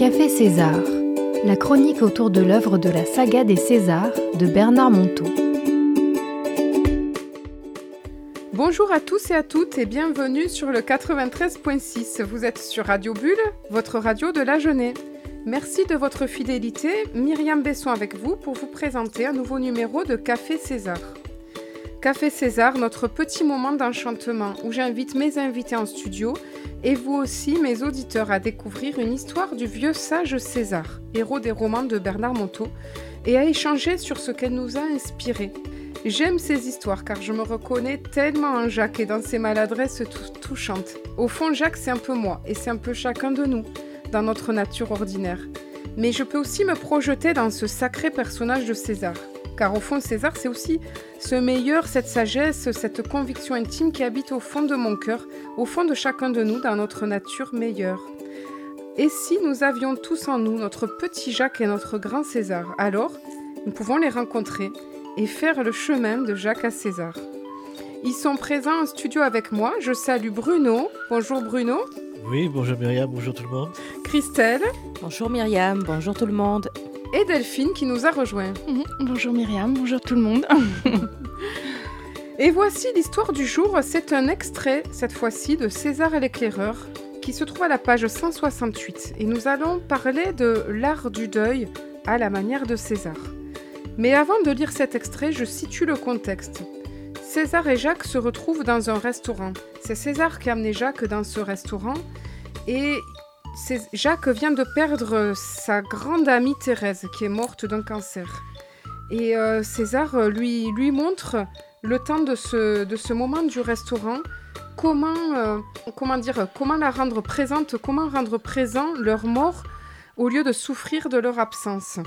Café César, la chronique autour de l'œuvre de la saga des Césars de Bernard Monteau. Bonjour à tous et à toutes et bienvenue sur le 93.6. Vous êtes sur Radio Bulle, votre radio de la jeunesse. Merci de votre fidélité. Myriam Besson avec vous pour vous présenter un nouveau numéro de Café César. Café César, notre petit moment d'enchantement où j'invite mes invités en studio et vous aussi, mes auditeurs, à découvrir une histoire du vieux sage César, héros des romans de Bernard Monteau, et à échanger sur ce qu'elle nous a inspiré. J'aime ces histoires car je me reconnais tellement en Jacques et dans ses maladresses touchantes. Au fond, Jacques, c'est un peu moi et c'est un peu chacun de nous dans notre nature ordinaire. Mais je peux aussi me projeter dans ce sacré personnage de César. Car au fond, César, c'est aussi ce meilleur, cette sagesse, cette conviction intime qui habite au fond de mon cœur, au fond de chacun de nous, dans notre nature meilleure. Et si nous avions tous en nous notre petit Jacques et notre grand César, alors nous pouvons les rencontrer et faire le chemin de Jacques à César. Ils sont présents en studio avec moi. Je salue Bruno. Bonjour Bruno. Oui, bonjour Myriam, bonjour tout le monde. Christelle. Bonjour Myriam, bonjour tout le monde et Delphine qui nous a rejoint. Mhm. bonjour Myriam, bonjour tout le monde. et voici l'histoire du jour. C'est un extrait, cette fois-ci, de César et l'éclaireur, qui se trouve à la page 168. Et nous allons parler de l'art du deuil à la manière de César. Mais avant de lire cet extrait, je situe le contexte. César et Jacques se retrouvent dans un restaurant. C'est César qui a amené Jacques dans ce restaurant et Jacques vient de perdre sa grande amie Thérèse, qui est morte d'un cancer. Et euh, César lui, lui montre le temps de ce, de ce moment du restaurant, comment, euh, comment, dire, comment la rendre présente, comment rendre présent leur mort au lieu de souffrir de leur absence.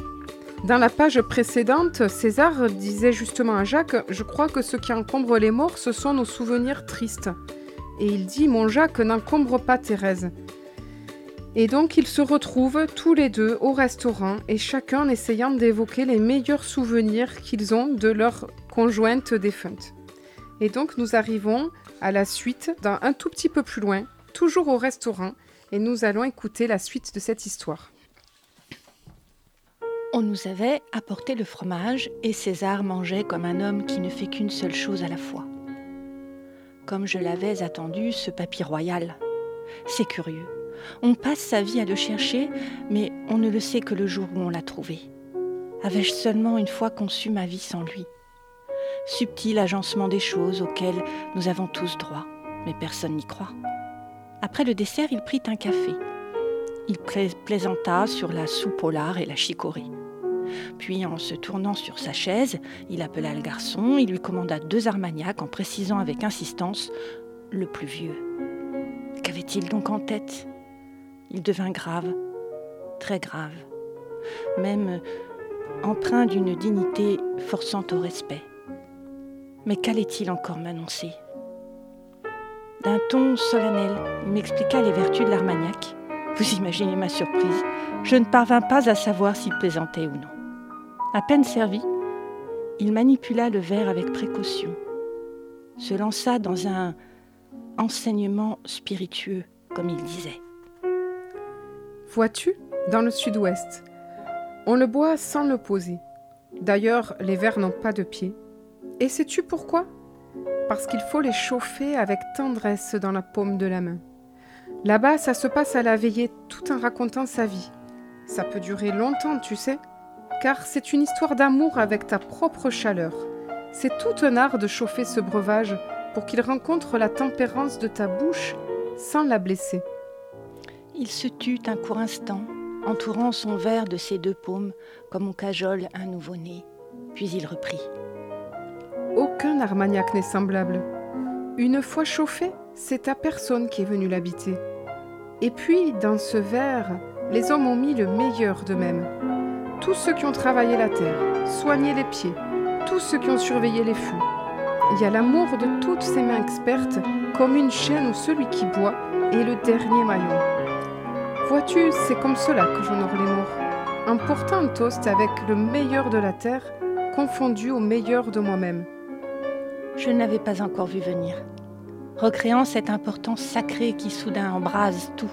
Dans la page précédente, César disait justement à Jacques Je crois que ce qui encombre les morts, ce sont nos souvenirs tristes. Et il dit Mon Jacques, n'encombre pas Thérèse. Et donc ils se retrouvent tous les deux au restaurant et chacun essayant d'évoquer les meilleurs souvenirs qu'ils ont de leur conjointe défunte. Et donc nous arrivons à la suite, dans un tout petit peu plus loin, toujours au restaurant, et nous allons écouter la suite de cette histoire. On nous avait apporté le fromage et César mangeait comme un homme qui ne fait qu'une seule chose à la fois. Comme je l'avais attendu, ce papy royal. C'est curieux. On passe sa vie à le chercher, mais on ne le sait que le jour où on l'a trouvé. Avais-je seulement une fois conçu ma vie sans lui? Subtil agencement des choses auxquelles nous avons tous droit, mais personne n'y croit. Après le dessert, il prit un café. Il plaisanta sur la soupe au et la chicorée. Puis, en se tournant sur sa chaise, il appela le garçon, il lui commanda deux armagnacs en précisant avec insistance le plus vieux. Qu'avait-il donc en tête? Il devint grave, très grave, même empreint d'une dignité forçant au respect. Mais qu'allait-il encore m'annoncer? D'un ton solennel, il m'expliqua les vertus de l'armagnac. Vous imaginez ma surprise. Je ne parvins pas à savoir s'il plaisantait ou non. À peine servi, il manipula le verre avec précaution, se lança dans un enseignement spiritueux, comme il disait. Vois-tu, dans le sud-ouest, on le boit sans le poser. D'ailleurs, les verres n'ont pas de pied. Et sais-tu pourquoi? Parce qu'il faut les chauffer avec tendresse dans la paume de la main. Là-bas, ça se passe à la veillée tout en racontant sa vie. Ça peut durer longtemps, tu sais, car c'est une histoire d'amour avec ta propre chaleur. C'est tout un art de chauffer ce breuvage pour qu'il rencontre la tempérance de ta bouche sans la blesser. Il se tut un court instant, entourant son verre de ses deux paumes comme on cajole un nouveau-né, puis il reprit. Aucun Armagnac n'est semblable. Une fois chauffé, c'est ta personne qui est venue l'habiter. Et puis, dans ce verre, les hommes ont mis le meilleur d'eux-mêmes. Tous ceux qui ont travaillé la terre, soigné les pieds, tous ceux qui ont surveillé les fûts. Il y a l'amour de toutes ces mains expertes, comme une chaîne où celui qui boit est le dernier maillon. Vois-tu, c'est comme cela que j'honore les morts. Un portant toast avec le meilleur de la terre, confondu au meilleur de moi-même. Je ne l'avais pas encore vu venir. Recréant cette importance sacrée qui soudain embrase tout,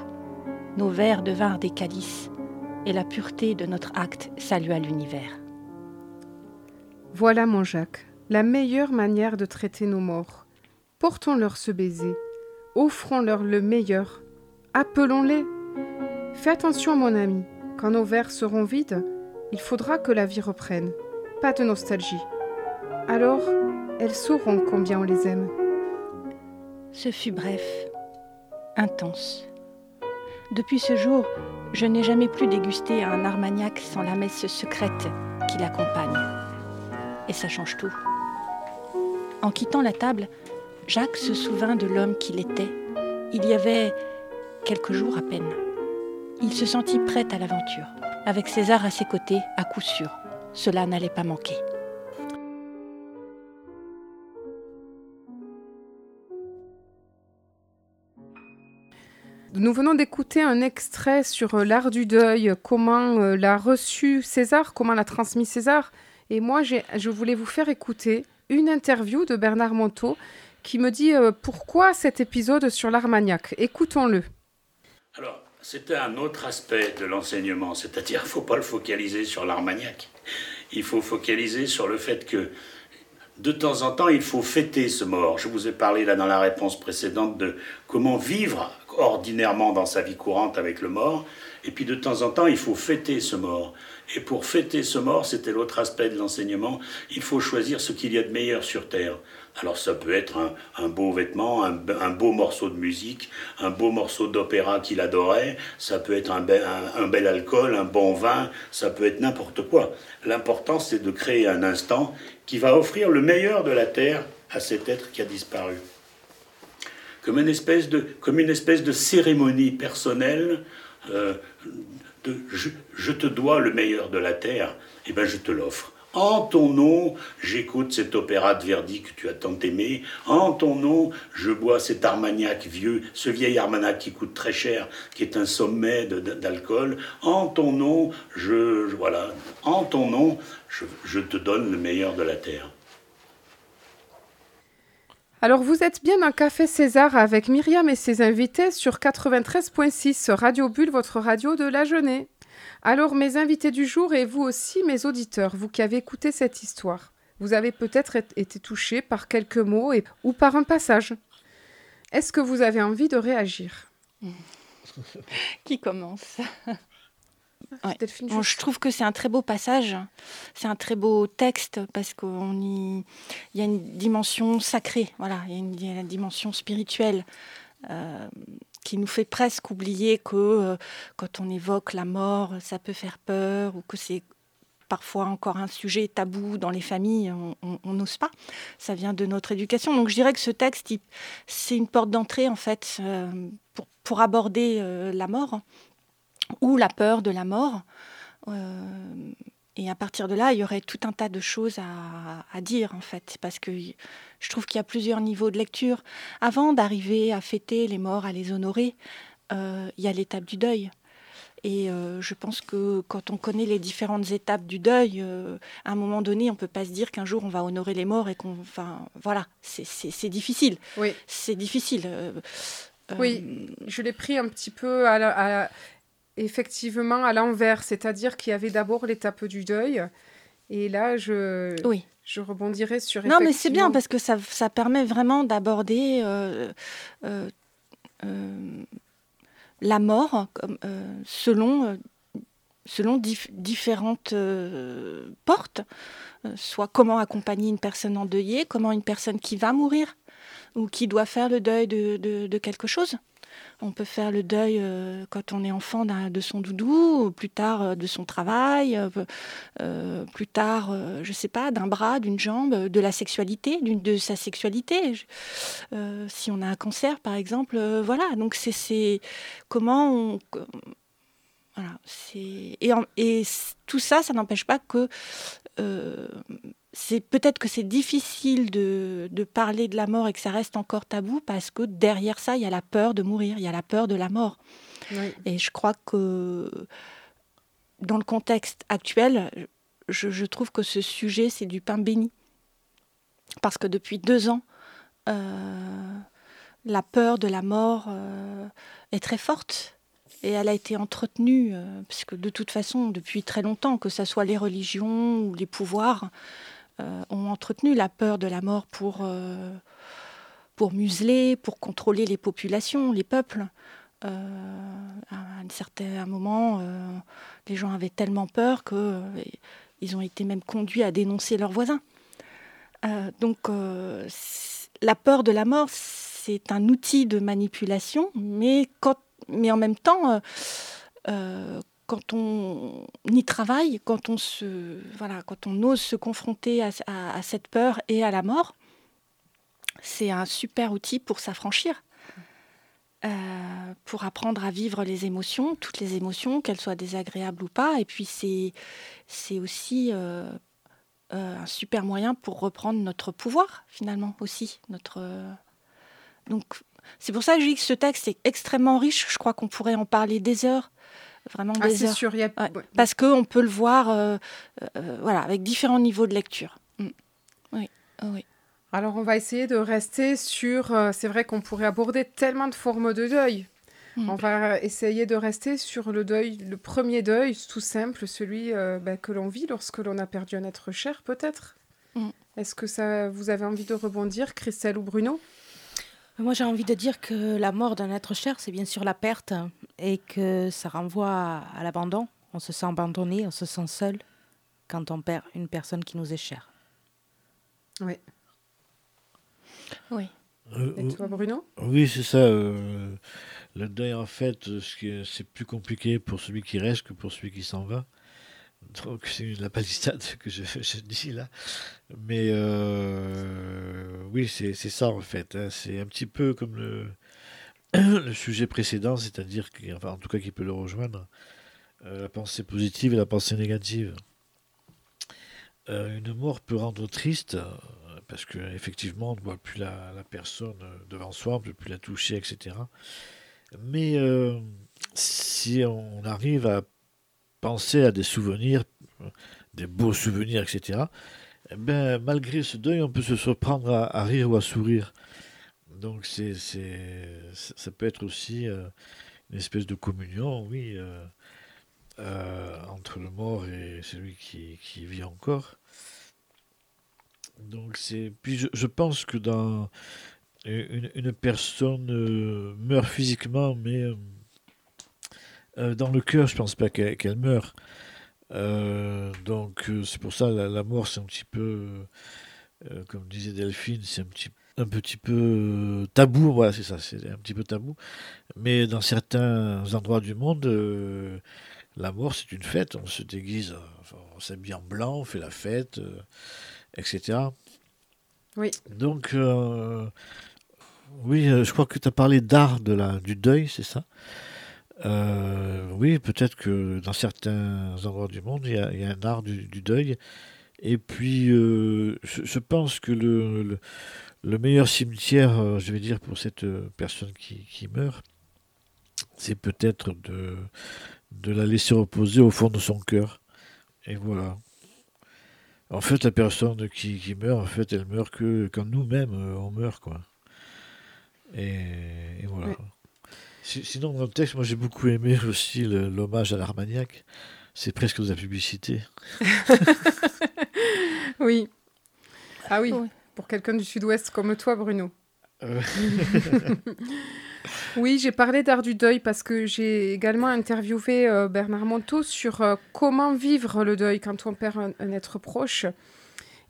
nos verres devinrent des calices, et la pureté de notre acte salua l'univers. Voilà, mon Jacques, la meilleure manière de traiter nos morts. Portons-leur ce baiser, offrons-leur le meilleur, appelons-les. Fais attention, mon ami, quand nos verres seront vides, il faudra que la vie reprenne. Pas de nostalgie. Alors, elles sauront combien on les aime. Ce fut bref, intense. Depuis ce jour, je n'ai jamais plus dégusté un armagnac sans la messe secrète qui l'accompagne. Et ça change tout. En quittant la table, Jacques se souvint de l'homme qu'il était. Il y avait quelques jours à peine. Il se sentit prêt à l'aventure, avec César à ses côtés, à coup sûr. Cela n'allait pas manquer. Nous venons d'écouter un extrait sur l'art du deuil, comment euh, l'a reçu César, comment l'a transmis César. Et moi, je voulais vous faire écouter une interview de Bernard Monteau qui me dit euh, pourquoi cet épisode sur l'Armagnac? Écoutons-le. Alors, c'était un autre aspect de l'enseignement, c'est-à-dire qu'il ne faut pas le focaliser sur l'Armagnac. Il faut focaliser sur le fait que de temps en temps, il faut fêter ce mort. Je vous ai parlé là dans la réponse précédente de comment vivre ordinairement dans sa vie courante avec le mort. Et puis de temps en temps, il faut fêter ce mort. Et pour fêter ce mort, c'était l'autre aspect de l'enseignement, il faut choisir ce qu'il y a de meilleur sur Terre. Alors ça peut être un, beau vêtement, un, beau morceau de musique, un beau morceau d'opéra qu'il adorait, ça peut être un bel alcool, un bon vin, ça peut être n'importe quoi. L'important c'est de créer un instant qui va offrir le meilleur de la Terre à cet être qui a disparu comme une espèce de, comme une espèce de cérémonie personnelle euh, de je, te dois le meilleur de la terre, et eh ben je te l'offre. En ton nom, j'écoute cet opéra de Verdi que tu as tant aimé. En ton nom, je bois cet armagnac vieux, ce vieil armagnac qui coûte très cher, qui est un sommet d'alcool. En ton nom, je, voilà. En ton nom, je te donne le meilleur de la terre. Alors vous êtes bien dans Café César avec Myriam et ses invités sur 93.6 Radio Bulle, votre radio de la jeunesse. Alors mes invités du jour et vous aussi mes auditeurs, vous qui avez écouté cette histoire, vous avez peut-être été touchés par quelques mots ou par un passage. Est-ce que vous avez envie de réagir? Qui commence? Je trouve que c'est un très beau passage, c'est un très beau texte parce qu'il y... y a une dimension sacrée, voilà, il y a une, dimension spirituelle euh, qui nous fait presque oublier que euh, quand on évoque la mort, ça peut faire peur ou que c'est parfois encore un sujet tabou dans les familles, on n'ose pas. Ça vient de notre éducation. Donc je dirais que ce texte, c'est une porte d'entrée en fait euh, pour, pour, aborder la mort ou la peur de la mort. Euh, et à partir de là, il y aurait tout un tas de choses à, dire, en fait, parce que je trouve qu'il y a plusieurs niveaux de lecture. Avant d'arriver à fêter les morts, à les honorer, euh, il y a l'étape du deuil. Et euh, je pense que quand on connaît les différentes étapes du deuil, à un moment donné, on ne peut pas se dire qu'un jour on va honorer les morts et qu'on. Enfin, voilà, c'est difficile. Oui. C'est difficile. oui, je l'ai pris un petit peu à la, effectivement à l'envers, c'est-à-dire qu'il y avait d'abord l'étape du deuil. Et là, je, oui. Je rebondirai sur. Non, mais c'est bien parce que ça, ça permet vraiment d'aborder euh, euh, euh, la mort selon, selon différentes portes. soit comment accompagner une personne endeuillée, comment une personne qui va mourir ou qui doit faire le deuil de, de quelque chose. On peut faire le deuil euh, quand on est enfant de son doudou, plus tard euh, de son travail, euh, plus tard, je ne sais pas, d'un bras, d'une jambe, de la sexualité, de sa sexualité. si on a un cancer, par exemple, voilà. Donc c'est comment on voilà, et, et, tout ça, ça n'empêche pas que c'est peut-être que c'est difficile de, parler de la mort et que ça reste encore tabou parce que derrière ça, il y a la peur de mourir, il y a la peur de la mort. Et je crois que dans le contexte actuel, je, trouve que ce sujet, c'est du pain béni. Parce que depuis deux ans, euh, la peur de la mort euh, est très forte. et elle a été entretenue, euh, parce que de toute façon, depuis très longtemps, que ce soit les religions ou les pouvoirs, ont entretenu la peur de la mort pour, euh, pour museler, pour contrôler les populations, les peuples. à un certain moment, les gens avaient tellement peur qu'ils ont été même conduits à dénoncer leurs voisins. donc la peur de la mort, c'est un outil de manipulation, mais en même temps, euh, euh, quand on y travaille, quand on, se, voilà, quand on ose se confronter à, cette peur et à la mort, c'est un super outil pour s'affranchir, euh, pour apprendre à vivre les émotions, toutes les émotions, qu'elles soient désagréables ou pas. Et puis c'est, aussi un super moyen pour reprendre notre pouvoir, finalement, aussi. Notre, donc c'est pour ça que je dis que ce texte est extrêmement riche. Je crois qu'on pourrait en parler des heures. Vraiment ah, des heures. Sûr, y a... Parce qu'on peut le voir euh, euh, voilà, avec différents niveaux de lecture. Mm. Oui. oui. Alors, on va essayer de rester sur. Euh, c'est vrai qu'on pourrait aborder tellement de formes de deuil. Mm. On va essayer de rester sur le deuil, le premier deuil, tout simple, celui bah, que l'on vit lorsque l'on a perdu un être cher, peut-être. Mm. Est-ce que ça, vous avez envie de rebondir, Christelle ou Bruno? Moi, j'ai envie de dire que la mort d'un être cher, c'est bien sûr la perte et que ça renvoie à, l'abandon. On se sent abandonné, on se sent seul quand on perd une personne qui nous est chère. Oui. Oui. Euh, et toi, Bruno? Oui, c'est ça. Euh, le deuil, en fait, c'est plus compliqué pour celui qui reste que pour celui qui s'en va. Donc c'est la palissade que je, dis là. Mais euh, oui, c'est ça en fait. Hein. C'est un petit peu comme le, le sujet précédent, c'est-à-dire, enfin, en tout cas qui peut le rejoindre, euh, la pensée positive et la pensée négative. Euh, une mort peut rendre triste parce qu'effectivement on ne voit plus la, la, personne devant soi, on ne peut plus la toucher, etc. Mais si on arrive à penser à des souvenirs, des beaux souvenirs, etc., eh ben, malgré ce deuil, on peut se surprendre à, rire ou à sourire. Donc c'est, ça peut être aussi euh, une espèce de communion, oui, euh, euh, entre le mort et celui qui, qui vit encore. Donc c'est, puis je, pense que dans une, une personne meurt physiquement, mais euh, dans le cœur, je pense pas qu'elle meure. Euh, donc euh, c'est pour ça la, la mort, c'est un petit peu, comme disait Delphine, c'est un petit, un petit peu tabou. Voilà, c'est ça, c'est un petit peu tabou. Mais dans certains endroits du monde, la mort, c'est une fête. On se déguise, on s'habille en blanc, on fait la fête, etc. Oui. Donc, oui, je crois que tu as parlé d'art de la, du deuil, c'est ça? Euh, oui, peut-être que dans certains endroits du monde, il y a, un art du, deuil. Et puis, euh, je, pense que le, le, meilleur cimetière, euh, je vais dire, pour cette personne qui, meurt, c'est peut-être de, la laisser reposer au fond de son cœur. Et voilà. En fait, la personne qui, qui meurt, en fait, elle meurt que quand nous-mêmes, on meurt, quoi. Et, voilà. Sinon, dans le texte, moi j'ai beaucoup aimé aussi l'hommage à l'Armagnac. C'est presque de la publicité. oui. Ah oui, pour quelqu'un du sud-ouest comme toi, Bruno. Euh. oui, j'ai parlé d'art du deuil parce que j'ai également interviewé euh, Bernard Monteau sur euh, comment vivre le deuil quand on perd un, être proche.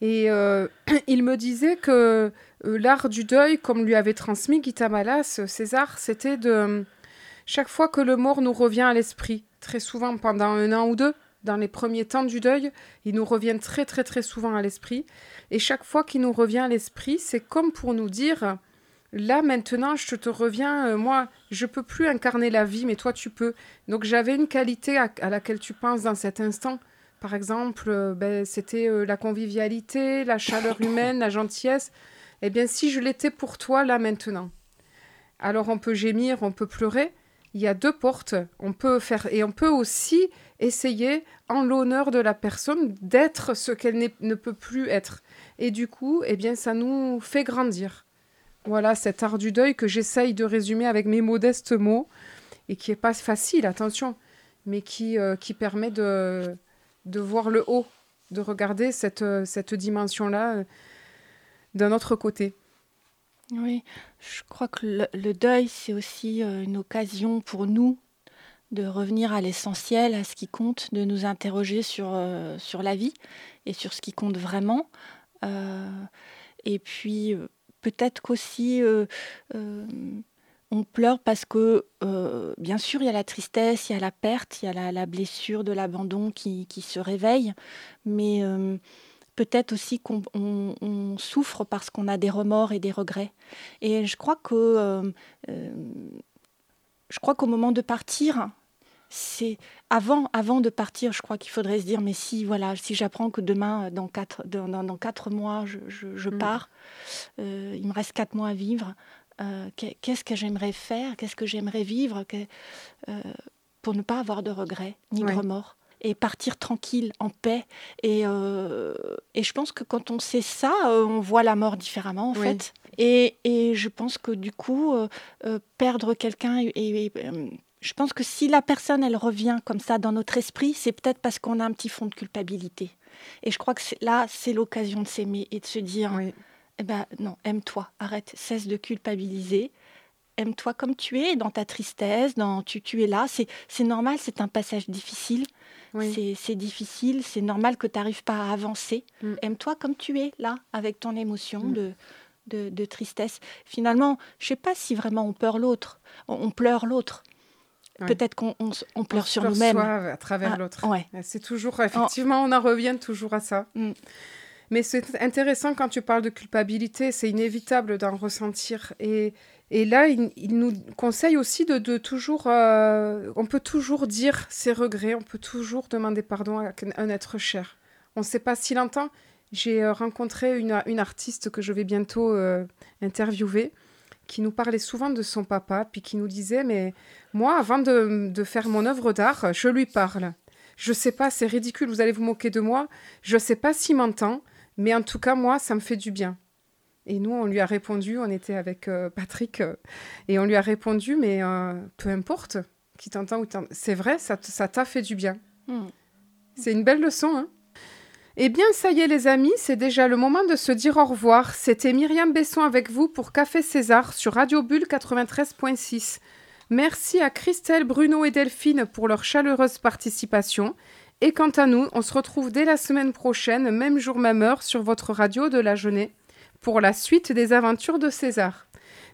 Et il me disait que euh, l'art du deuil, comme lui avait transmis Guy Malas, César, c'était de chaque fois que le mort nous revient à l'esprit, très souvent pendant un an ou deux, dans les premiers temps du deuil, il nous revient très très très souvent à l'esprit. Et chaque fois qu'il nous revient à l'esprit, c'est comme pour nous dire là maintenant je te reviens, euh, moi je peux plus incarner la vie, mais toi tu peux. Donc j'avais une qualité à, laquelle tu penses dans cet instant. Par exemple, euh, ben, c'était la convivialité, la chaleur humaine, la gentillesse. Eh bien, si je l'étais pour toi là maintenant. Alors on peut gémir, on peut pleurer. Il y a deux portes. On peut faire et on peut aussi essayer, en l'honneur de la personne, d'être ce qu'elle ne peut plus être. Et du coup, eh bien, ça nous fait grandir. Voilà cet art du deuil que j'essaye de résumer avec mes modestes mots. et qui est pas facile, attention, mais qui, euh, qui permet de, de voir le haut, de regarder cette, euh, cette dimension-là euh, d'un autre côté. Oui, je crois que le, deuil, c'est aussi euh, une occasion pour nous de revenir à l'essentiel, à ce qui compte, de nous interroger sur, sur la vie et sur ce qui compte vraiment. Et puis, peut-être qu'aussi, on pleure parce que, euh, bien sûr, il y a la tristesse, il y a la perte, il y a la, la blessure de l'abandon qui, qui se réveille, mais euh, peut-être aussi qu'on on- on souffre parce qu'on a des remords et des regrets. Et je crois que, euh, je crois qu'au moment de partir, c'est avant, avant de partir, je crois qu'il faudrait se dire mais si voilà, si j'apprends que demain, dans quatre, dans, dans- dans quatre mois, je, je- je Mm. pars, il me reste quatre mois à vivre. Euh, qu'est- qu'est-ce que j'aimerais faire? Qu'est-ce que j'aimerais vivre? Que- euh, pour ne pas avoir de regrets ni Ouais. de remords et partir tranquille, en paix. Et, euh, et je pense que quand on sait ça, on voit la mort différemment en Oui. fait. Et, et je pense que du coup, perdre quelqu'un et, et, je pense que si la personne, elle revient comme ça dans notre esprit, c'est peut-être parce qu'on a un petit fond de culpabilité. Et je crois que là, c'est l'occasion de s'aimer et de se dire, Oui. Eh ben non, aime-toi, arrête, cesse de culpabiliser. Aime-toi comme tu es, dans ta tristesse, dans tu, tu es là. C'est c'est normal, c'est un passage difficile. Oui. C'est- C'est difficile, c'est normal que tu n'arrives pas à avancer. Mm. Aime-toi comme tu es, là, avec ton émotion Mm. de, de, de tristesse. Finalement, je sais pas si vraiment on pleure l'autre. On, on pleure l'autre. Peut-être qu'on on pleure On sur pleure nous-mêmes. à travers Ah, l'autre. ouais. C'est toujours, effectivement, on en revient toujours à ça. Mm. Mais c'est intéressant quand tu parles de culpabilité, c'est inévitable d'en ressentir. Et, et là, il, nous conseille aussi de, de toujours... euh, on peut toujours dire ses regrets, on peut toujours demander pardon à un- être cher. On ne sait pas si longtemps. J'ai euh, rencontré une, une artiste que je vais bientôt euh, interviewer qui nous parlait souvent de son papa, puis qui nous disait, mais moi, avant de, de faire mon œuvre d'art, je lui parle. Je sais pas, c'est ridicule, vous allez vous moquer de moi. Je sais pas s'il m'entend, mais en tout cas, moi, ça me fait du bien. Et nous, on lui a répondu, on était avec euh, Patrick, euh, et on lui a répondu, mais euh, peu importe qui t'entend ou t'entend. C'est vrai, ça t'a fait du bien. Mm. C'est une belle leçon, hein Eh bien, ça y est, les amis, c'est déjà le moment de se dire au revoir. C'était Myriam Besson avec vous pour Café César sur Radio Bulle 93.6. Merci à Christelle, Bruno et Delphine pour leur chaleureuse participation. Et quant à nous, on se retrouve dès la semaine prochaine, même jour, même heure, sur votre radio de la Journée, pour la suite des aventures de César.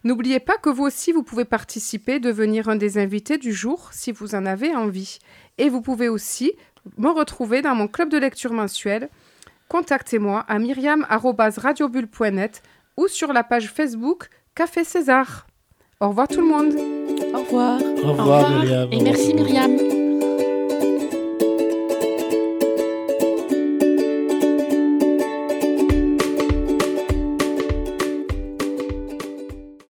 N'oubliez pas que vous aussi, vous pouvez participer, devenir un des invités du jour si vous en avez envie. Et vous pouvez aussi me retrouver dans mon club de lecture mensuel. Contactez-moi à myriam.radiobulle.net ou sur la page Facebook Café César. Au revoir tout le monde Au revoir. Au revoir, Myriam. Et merci Myriam.